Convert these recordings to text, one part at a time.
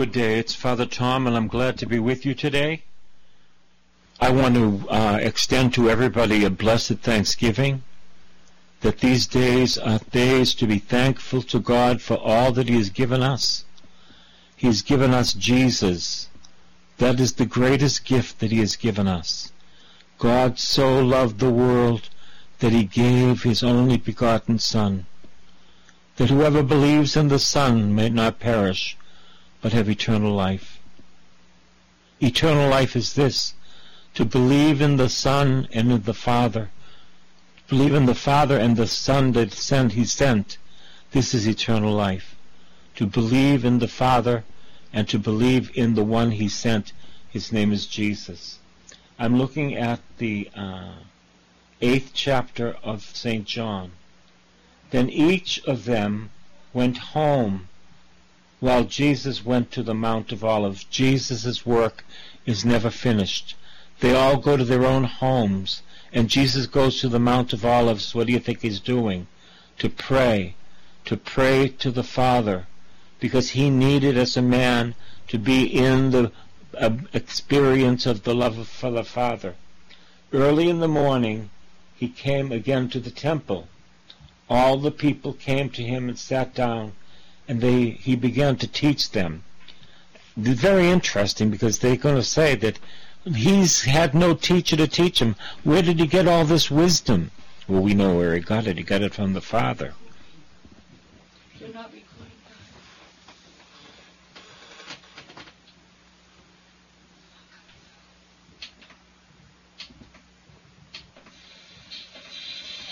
Good day. It's Father Tom, and I'm glad to be with you today. I want to uh, extend to everybody a blessed Thanksgiving, that these days are days to be thankful to God for all that He has given us. He has given us Jesus. That is the greatest gift that He has given us. God so loved the world that He gave His only begotten Son, that whoever believes in the Son may not perish, but have eternal life. Eternal life is this, to believe in the Son and in the Father, believe in the Father and the Son that sent He sent. This is eternal life. To believe in the Father and to believe in the one He sent. His name is Jesus. I'm looking at the uh, eighth chapter of St. John. Then each of them went home while Jesus went to the Mount of Olives. Jesus' work is never finished. They all go to their own homes, and Jesus goes to the Mount of Olives. What do you think he's doing? To pray, to pray to the Father, because he needed as a man to be in the uh, experience of the love for the Father. Early in the morning, he came again to the temple. All the people came to him and sat down and they he began to teach them. Very interesting because they're going to say that he's had no teacher to teach him. Where did he get all this wisdom? Well, we know where he got it. He got it from the Father.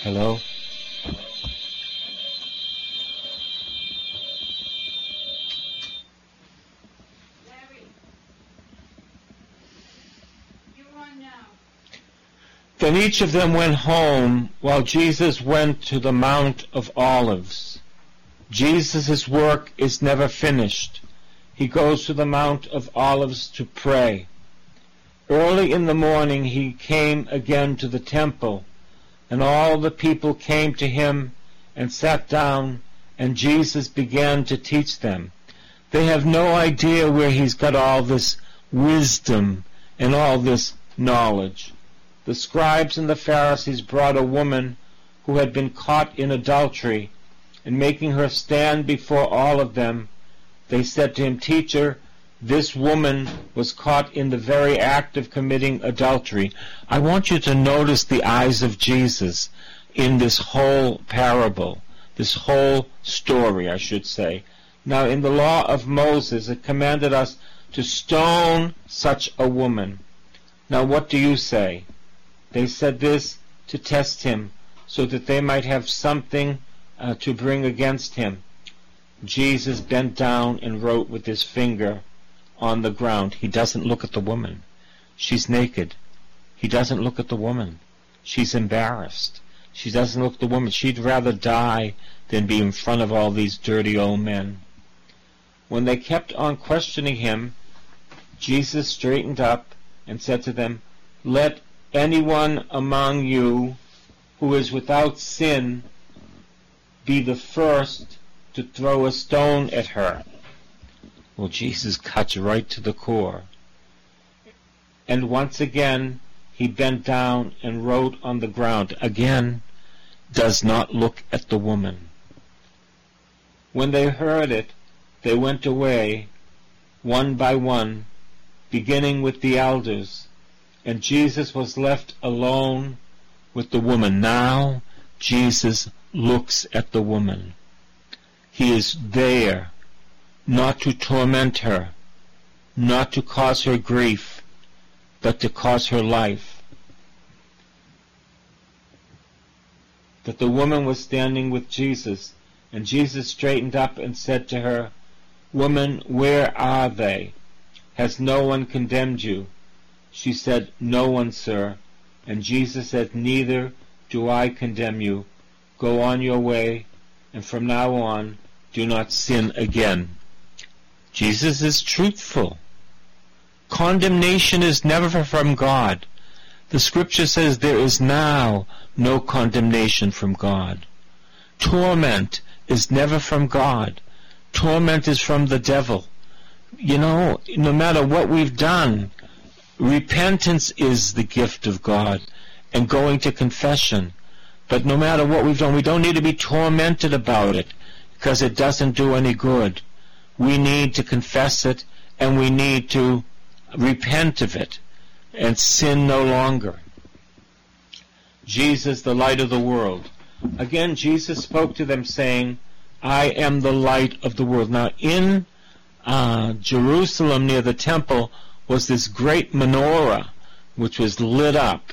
Hello? Then each of them went home while Jesus went to the Mount of Olives. Jesus' work is never finished. He goes to the Mount of Olives to pray. Early in the morning he came again to the temple, and all the people came to him and sat down, and Jesus began to teach them. They have no idea where he's got all this wisdom and all this knowledge the scribes and the Pharisees brought a woman who had been caught in adultery, and making her stand before all of them, they said to him, Teacher, this woman was caught in the very act of committing adultery. I want you to notice the eyes of Jesus in this whole parable, this whole story, I should say. Now, in the law of Moses, it commanded us to stone such a woman. Now, what do you say? They said this to test him, so that they might have something uh, to bring against him. Jesus bent down and wrote with his finger on the ground. He doesn't look at the woman. She's naked. He doesn't look at the woman. She's embarrassed. She doesn't look at the woman. She'd rather die than be in front of all these dirty old men. When they kept on questioning him, Jesus straightened up and said to them, Let anyone among you who is without sin be the first to throw a stone at her. Well, Jesus cuts right to the core. And once again, he bent down and wrote on the ground. Again, does not look at the woman. When they heard it, they went away, one by one, beginning with the elders and Jesus was left alone with the woman. Now Jesus looks at the woman. He is there not to torment her, not to cause her grief, but to cause her life. That the woman was standing with Jesus, and Jesus straightened up and said to her, Woman, where are they? Has no one condemned you? She said, No one, sir. And Jesus said, Neither do I condemn you. Go on your way, and from now on do not sin again. Jesus is truthful. Condemnation is never from God. The scripture says there is now no condemnation from God. Torment is never from God. Torment is from the devil. you know, no matter what we've done, repentance is the gift of God and going to confession. But no matter what we've done, we don't need to be tormented about it because it doesn't do any good. We need to confess it and we need to repent of it and sin no longer. Jesus, the light of the world. Again, Jesus spoke to them saying, I am the light of the world. Now, in uh, Jerusalem near the temple was this great menorah which was lit up.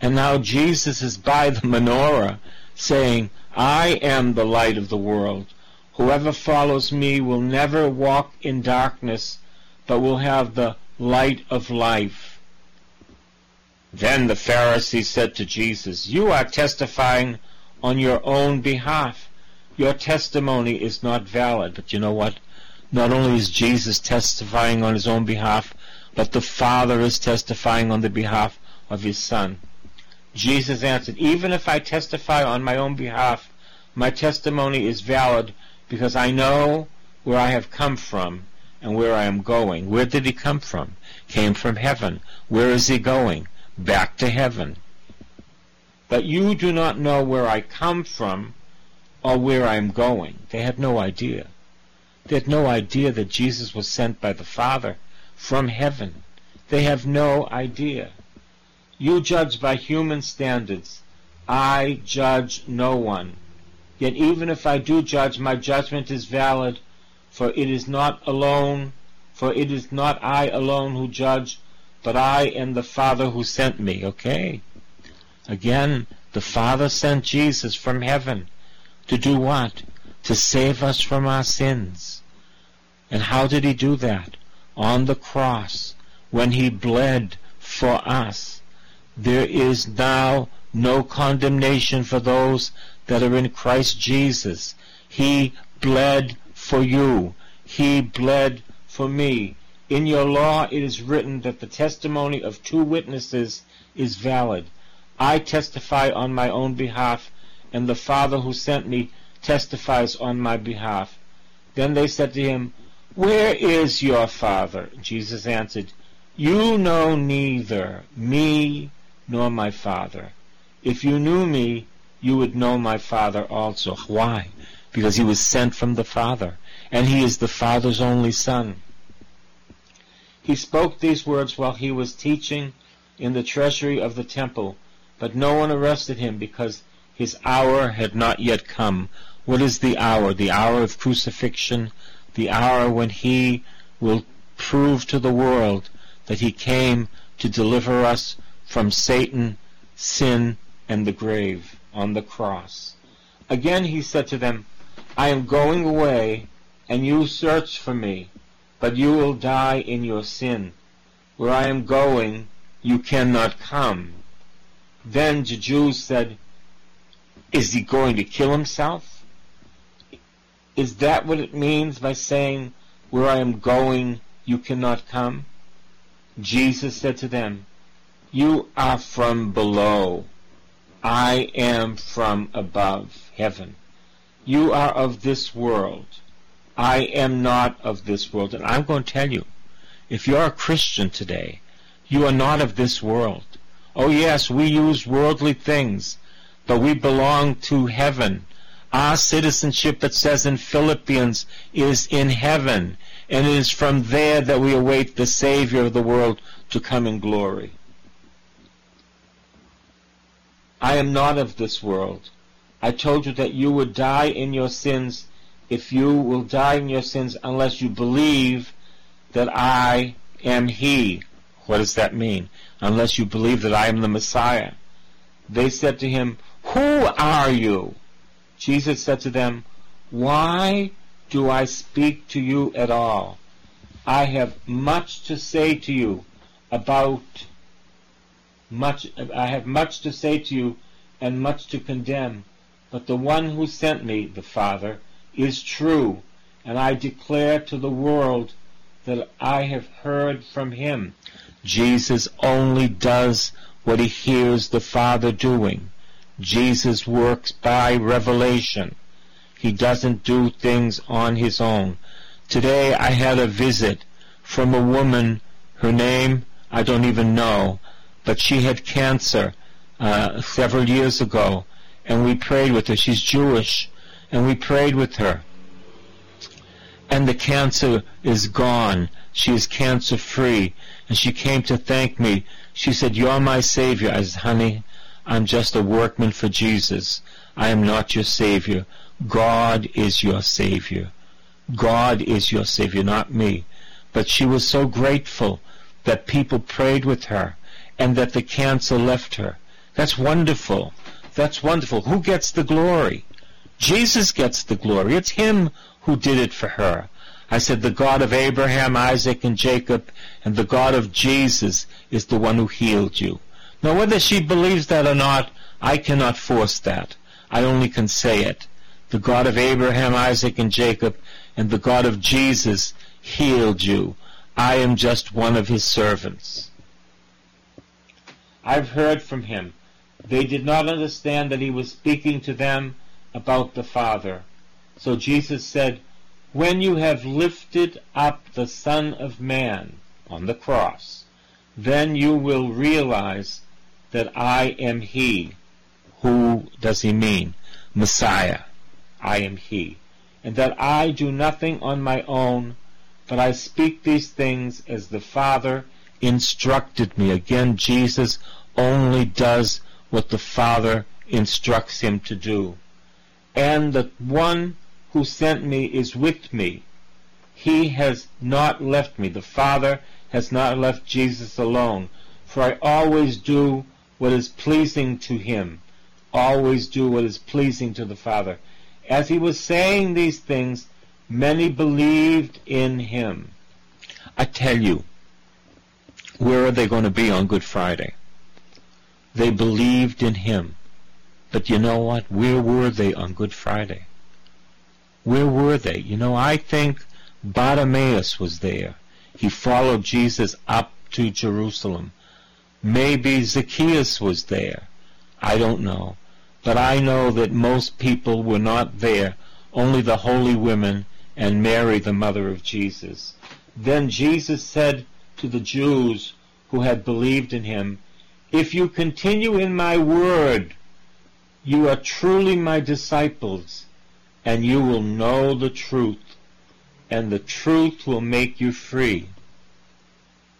And now Jesus is by the menorah saying, I am the light of the world. Whoever follows me will never walk in darkness, but will have the light of life. Then the Pharisees said to Jesus, You are testifying on your own behalf. Your testimony is not valid. But you know what? Not only is Jesus testifying on his own behalf, but the Father is testifying on the behalf of his Son. Jesus answered, Even if I testify on my own behalf, my testimony is valid because I know where I have come from and where I am going. Where did he come from? Came from heaven. Where is he going? Back to heaven. But you do not know where I come from or where I am going. They had no idea. They had no idea that Jesus was sent by the Father from heaven. They have no idea. You judge by human standards. I judge no one. Yet even if I do judge, my judgment is valid, for it is not alone, for it is not I alone who judge, but I and the Father who sent me. Okay? Again, the Father sent Jesus from heaven to do what? To save us from our sins. And how did he do that? On the cross, when he bled for us. There is now no condemnation for those that are in Christ Jesus. He bled for you. He bled for me. In your law it is written that the testimony of two witnesses is valid. I testify on my own behalf, and the Father who sent me testifies on my behalf. Then they said to him, Where is your Father? Jesus answered, You know neither me nor my Father. If you knew me, you would know my Father also. Why? Because he was sent from the Father, and he is the Father's only Son. He spoke these words while he was teaching in the treasury of the temple, but no one arrested him because his hour had not yet come. What is the hour? The hour of crucifixion, the hour when he will prove to the world that he came to deliver us from Satan, sin, and the grave on the cross. Again he said to them, I am going away, and you search for me, but you will die in your sin. Where I am going, you cannot come. Then the Jews said, Is he going to kill himself? Is that what it means by saying, Where I am going, you cannot come? Jesus said to them, You are from below I am from above heaven. You are of this world. I am not of this world. And I'm going to tell you, if you're a Christian today, you are not of this world. Oh yes, we use worldly things, but we belong to heaven. Our citizenship, it says in Philippians, is in heaven, and it is from there that we await the Savior of the world to come in glory. I am not of this world. I told you that you would die in your sins if you will die in your sins unless you believe that I am He. What does that mean? Unless you believe that I am the Messiah. They said to him, Who are you? Jesus said to them, Why do I speak to you at all? I have much to say to you about much, I have much to say to you and much to condemn, but the one who sent me, the Father, is true, and I declare to the world that I have heard from him. Jesus only does what he hears the Father doing. Jesus works by revelation. He doesn't do things on his own. Today I had a visit from a woman, her name I don't even know, but she had cancer uh, several years ago, and we prayed with her. She's Jewish, and we prayed with her. And the cancer is gone. She is cancer free. And she came to thank me. She said, You're my Savior. I said, Honey, I'm just a workman for Jesus. I am not your Savior. God is your Savior. God is your Savior, not me. But she was so grateful that people prayed with her and that the cancer left her. That's wonderful. That's wonderful. Who gets the glory? Jesus gets the glory. It's Him who did it for her. I said, the God of Abraham, Isaac, and Jacob, and the God of Jesus is the one who healed you. Now, whether she believes that or not, I cannot force that. I only can say it. The God of Abraham, Isaac, and Jacob, and the God of Jesus healed you. I am just one of his servants. I've heard from him. They did not understand that he was speaking to them about the Father. So Jesus said, When you have lifted up the Son of Man on the cross, then you will realize that I am He. Who does he mean? Messiah. I am He. And that I do nothing on my own, but I speak these things as the Father instructed me. Again, Jesus only does what the Father instructs him to do. And the one who sent me is with me. He has not left me. The Father has not left Jesus alone. For I always do what is pleasing to him. Always do what is pleasing to the Father. As he was saying these things, many believed in him. I tell you, where are they going to be on Good Friday? They believed in him. But you know what? Where were they on Good Friday? Where were they? You know, I think Bartimaeus was there. He followed Jesus up to Jerusalem. Maybe Zacchaeus was there. I don't know. But I know that most people were not there, only the holy women and Mary, the mother of Jesus. Then Jesus said to the Jews who had believed in him, If you continue in my word, you are truly my disciples, and you will know the truth, and the truth will make you free.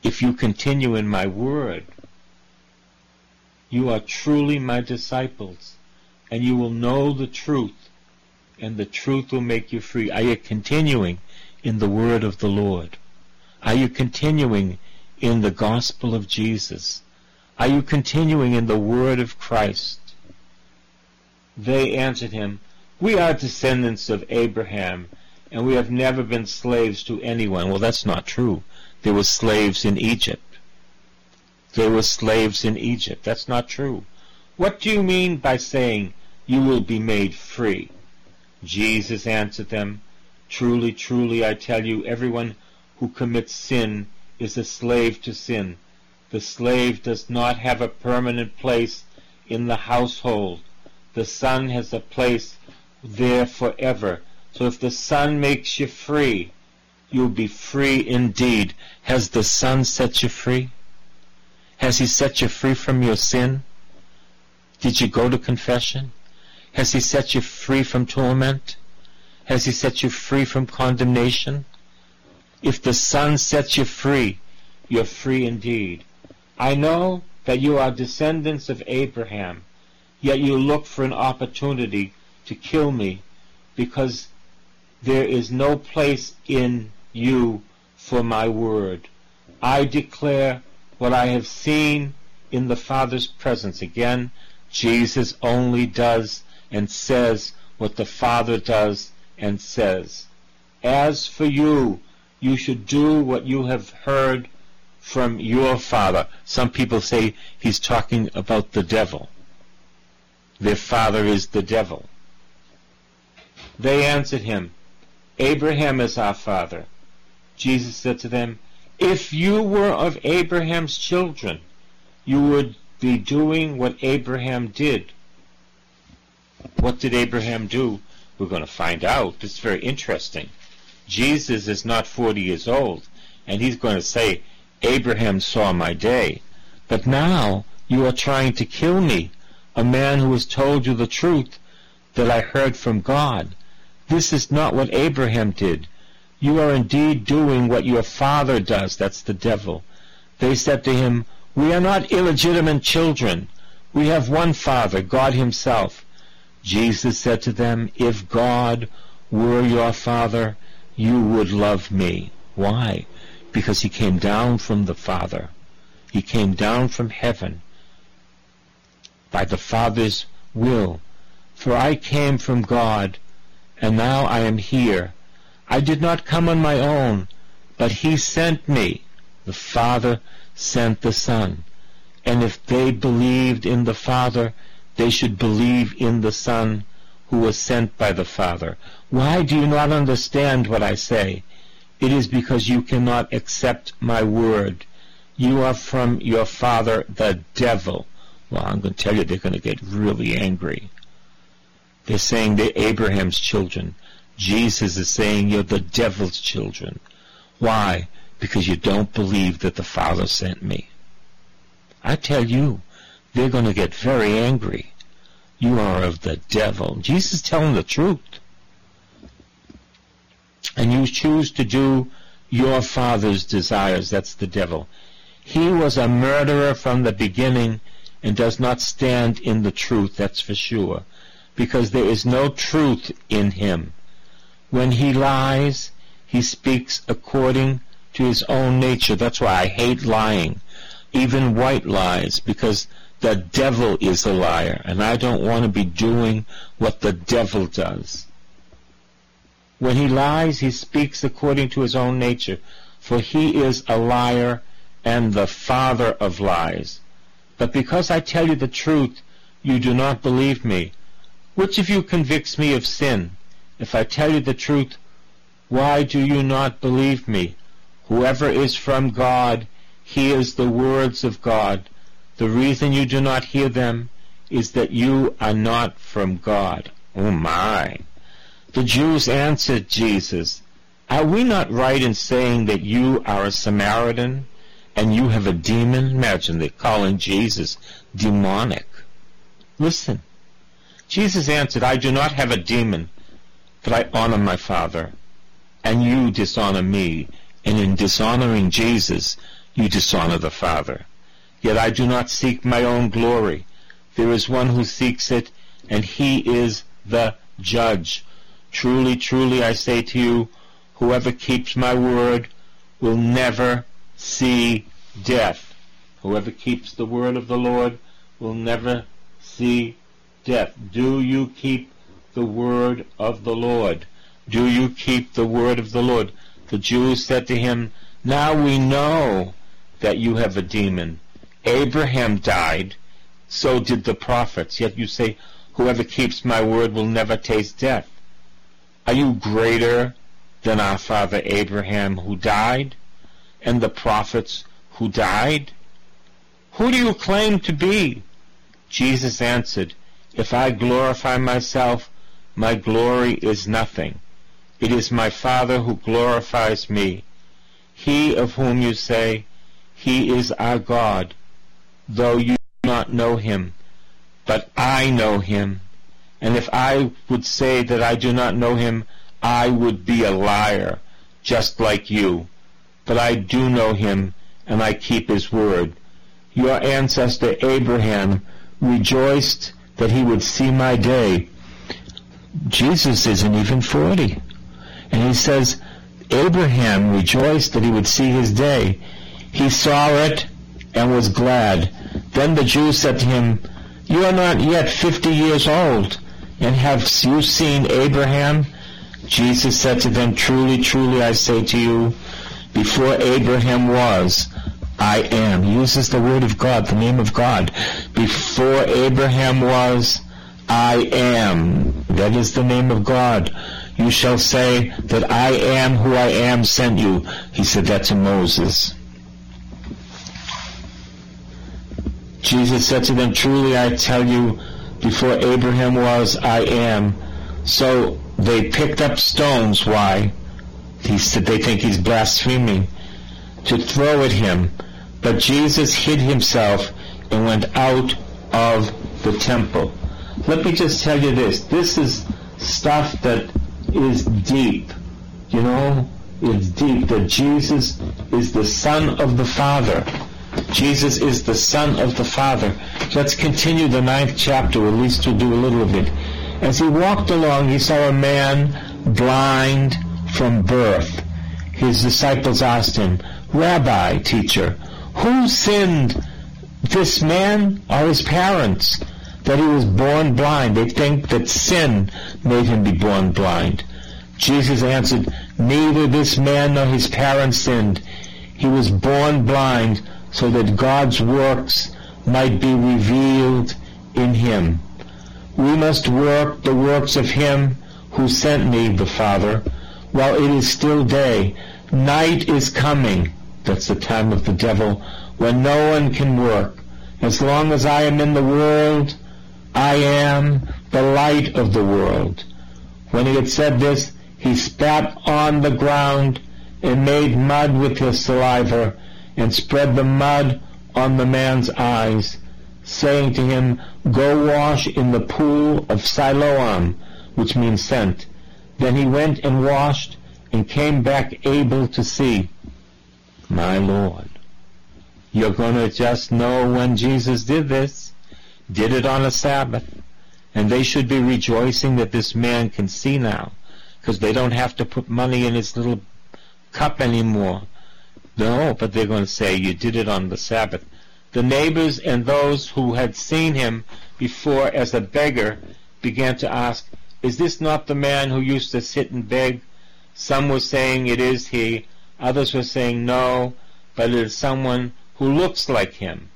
If you continue in my word, you are truly my disciples, and you will know the truth, and the truth will make you free. Are you continuing in the word of the Lord? Are you continuing in the gospel of Jesus? Are you continuing in the word of Christ? They answered him, We are descendants of Abraham, and we have never been slaves to anyone. Well, that's not true. There were slaves in Egypt. There were slaves in Egypt. That's not true. What do you mean by saying you will be made free? Jesus answered them, Truly, truly, I tell you, everyone who commits sin is a slave to sin. The slave does not have a permanent place in the household the Son has a place there forever. So if the Son makes you free, you'll be free indeed. Has the Son set you free? Has He set you free from your sin? Did you go to confession? Has He set you free from torment? Has He set you free from condemnation? If the Son sets you free, you're free indeed. I know that you are descendants of Abraham, Yet you look for an opportunity to kill me because there is no place in you for my word. I declare what I have seen in the Father's presence. Again, Jesus only does and says what the Father does and says. As for you, you should do what you have heard from your Father. Some people say he's talking about the devil. Their father is the devil. They answered him, Abraham is our father. Jesus said to them, If you were of Abraham's children, you would be doing what Abraham did. What did Abraham do? We're going to find out. It's very interesting. Jesus is not 40 years old. and he's going to say, Abraham saw my day. But now you are trying to kill me, a man who has told you the truth that I heard from God. This is not what Abraham did. You are indeed doing what your father does. That's the devil. They said to him, We are not illegitimate children. We have one Father, God Himself. Jesus said to them, If God were your Father, you would love me. Why? Because He came down from the Father. He came down from heaven by the Father's will. For I came from God, and now I am here. I did not come on my own, but He sent me. The Father sent the Son and if they believed in the Father, they should believe in the Son who was sent by the Father. Why do you not understand what I say? It is because you cannot accept my word. You are from your father, the devil. Well, I'm going to tell you they're going to get really angry. They're saying they're Abraham's children. Jesus is saying you're the devil's children. Why? Because you don't believe that the Father sent me. I tell you, they're going to get very angry. You are of the devil. Jesus is telling the truth. And you choose to do your father's desires. That's the devil. He was a murderer from the beginning and does not stand in the truth, that's for sure, because there is no truth in him. When he lies, he speaks according to his own nature. That's why I hate lying even white lies, because the devil is a liar, and I don't want to be doing what the devil does. When he lies, he speaks according to his own nature, for he is a liar and the father of lies. But because I tell you the truth, you do not believe me. Which of you convicts me of sin? If I tell you the truth, why do you not believe me? Whoever is from God hears the words of God. The reason you do not hear them is that you are not from God. Oh my. The Jews answered Jesus, Are we not right in saying that you are a Samaritan and you have a demon? Imagine they're calling Jesus demonic. Listen. Jesus answered, I do not have a demon, but I honor my Father, and you dishonor me. And in dishonoring Jesus, you dishonor the Father. Yet I do not seek my own glory. There is one who seeks it, and he is the judge. Truly, truly, I say to you, whoever keeps my word will never see death. Whoever keeps the word of the Lord will never see death. Do you keep the word of the Lord? Do you keep the word of the Lord? The Jews said to him, Now we know that you have a demon. Abraham died, so did the prophets, yet you say, Whoever keeps my word will never taste death. Are you greater than our father Abraham who died, and the prophets who died? Who do you claim to be? Jesus answered, If I glorify myself, my glory is nothing. It is my Father who glorifies me. He of whom you say, he is our God, though you do not know him, but I know him. And if I would say that I do not know him, I would be a liar, just like you. But I do know him, and I keep his word. Your ancestor Abraham rejoiced that he would see my day. Jesus isn't even 40. And he says, Abraham rejoiced that he would see his day. He saw it and was glad. Then the Jews said to him, You are not yet fifty years old, and have you seen Abraham? Jesus said to them, Truly, truly, I say to you, before Abraham was, I am. He uses the word of God, the name of God. Before Abraham was, I am. That is the name of God. You shall say that I am who I am sent you. He said that to Moses. Jesus said to them, Truly I tell you, before Abraham was, I am. So they picked up stones. Why? He said they think he's blaspheming. to throw at him, but Jesus hid himself and went out of the temple. Let me just tell you this. This is stuff that is deep. You know, it's deep that Jesus is the Son of the Father. Jesus is the Son of the Father. Let's continue the ninth chapter, at least we'll do a little of it. As he walked along, he saw a man blind from birth. His disciples asked him, Rabbi, teacher, who sinned, this man or his parents, that he was born blind? They think that sin made him be born blind. Jesus answered, Neither this man nor his parents sinned. He was born blind so that God's works might be revealed in him. We must work the works of him who sent me, the Father, while it is still day. Night is coming, that's the time of the devil, when no one can work. As long as I am in the world, I am the light of the world. When he had said this, he spat on the ground and made mud with his saliva and spread the mud on the man's eyes, saying to him, Go wash in the pool of Siloam, which means sent. Then he went and washed and came back able to see. My Lord, you're going to just know when Jesus did this, did it on a Sabbath, and they should be rejoicing that this man can see now because they don't have to put money in his little cup anymore. No, but they're going to say, you did it on the Sabbath. The neighbors and those who had seen him before as a beggar began to ask, Is this not the man who used to sit and beg? Some were saying it is he, others were saying no, but it is someone who looks like him.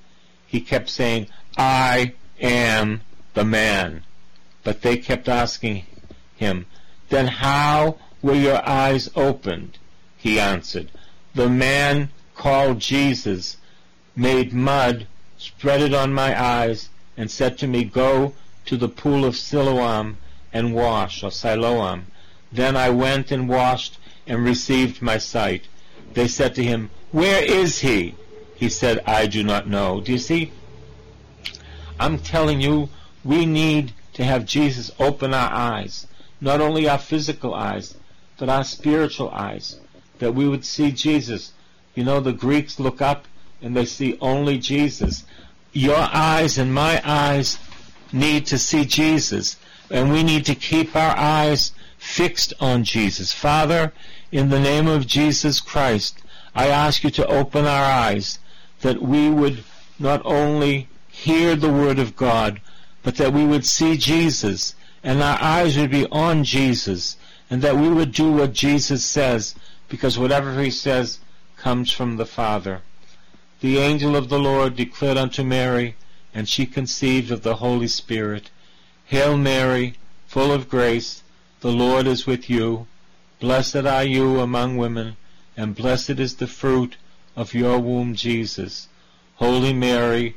He kept saying, I am the man. But they kept asking him, then how were your eyes opened? He answered, The man called Jesus made mud, spread it on my eyes, and said to me, Go to the pool of Siloam and wash, or Siloam. Then I went and washed and received my sight. They said to him, Where is he? He said, I do not know. Do you see? I'm telling you, we need to have Jesus open our eyes not only our physical eyes, but our spiritual eyes, that we would see Jesus. You know, the Greeks look up and they see only Jesus. Your eyes and my eyes need to see Jesus, and we need to keep our eyes fixed on Jesus. Father, in the name of Jesus Christ, I ask you to open our eyes that we would not only hear the Word of God, but that we would see Jesus and our eyes would be on Jesus, and that we would do what Jesus says, because whatever he says comes from the Father. The angel of the Lord declared unto Mary, and she conceived of the Holy Spirit. Hail Mary, full of grace, the Lord is with you. Blessed are you among women, and blessed is the fruit of your womb, Jesus. Holy Mary,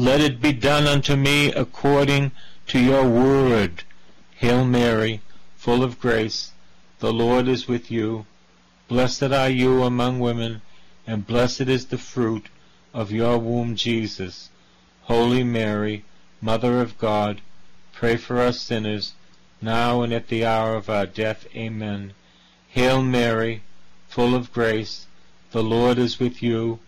Let it be done unto me according to your word. Hail Mary, full of grace, the Lord is with you. Blessed are you among women, and blessed is the fruit of your womb, Jesus. Holy Mary, Mother of God, pray for us sinners, now and at the hour of our death. Amen. Hail Mary, full of grace, the Lord is with you.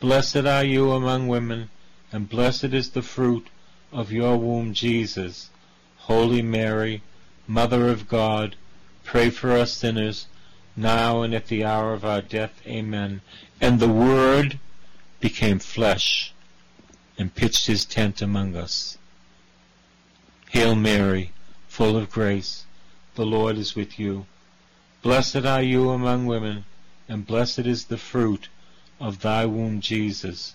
Blessed are you among women, and blessed is the fruit of your womb, Jesus. Holy Mary, Mother of God, pray for us sinners, now and at the hour of our death. Amen. And the Word became flesh and pitched his tent among us. Hail Mary, full of grace, the Lord is with you. Blessed are you among women, and blessed is the fruit of thy womb, Jesus.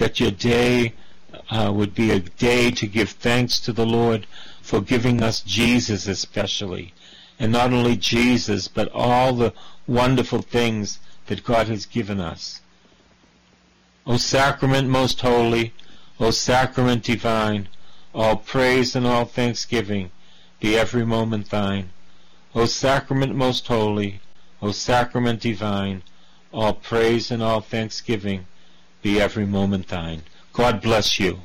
that your day uh, would be a day to give thanks to the Lord for giving us Jesus especially. And not only Jesus, but all the wonderful things that God has given us. O sacrament most holy, O sacrament divine, all praise and all thanksgiving be every moment thine. O sacrament most holy, O sacrament divine, all praise and all thanksgiving be every moment thine. God bless you.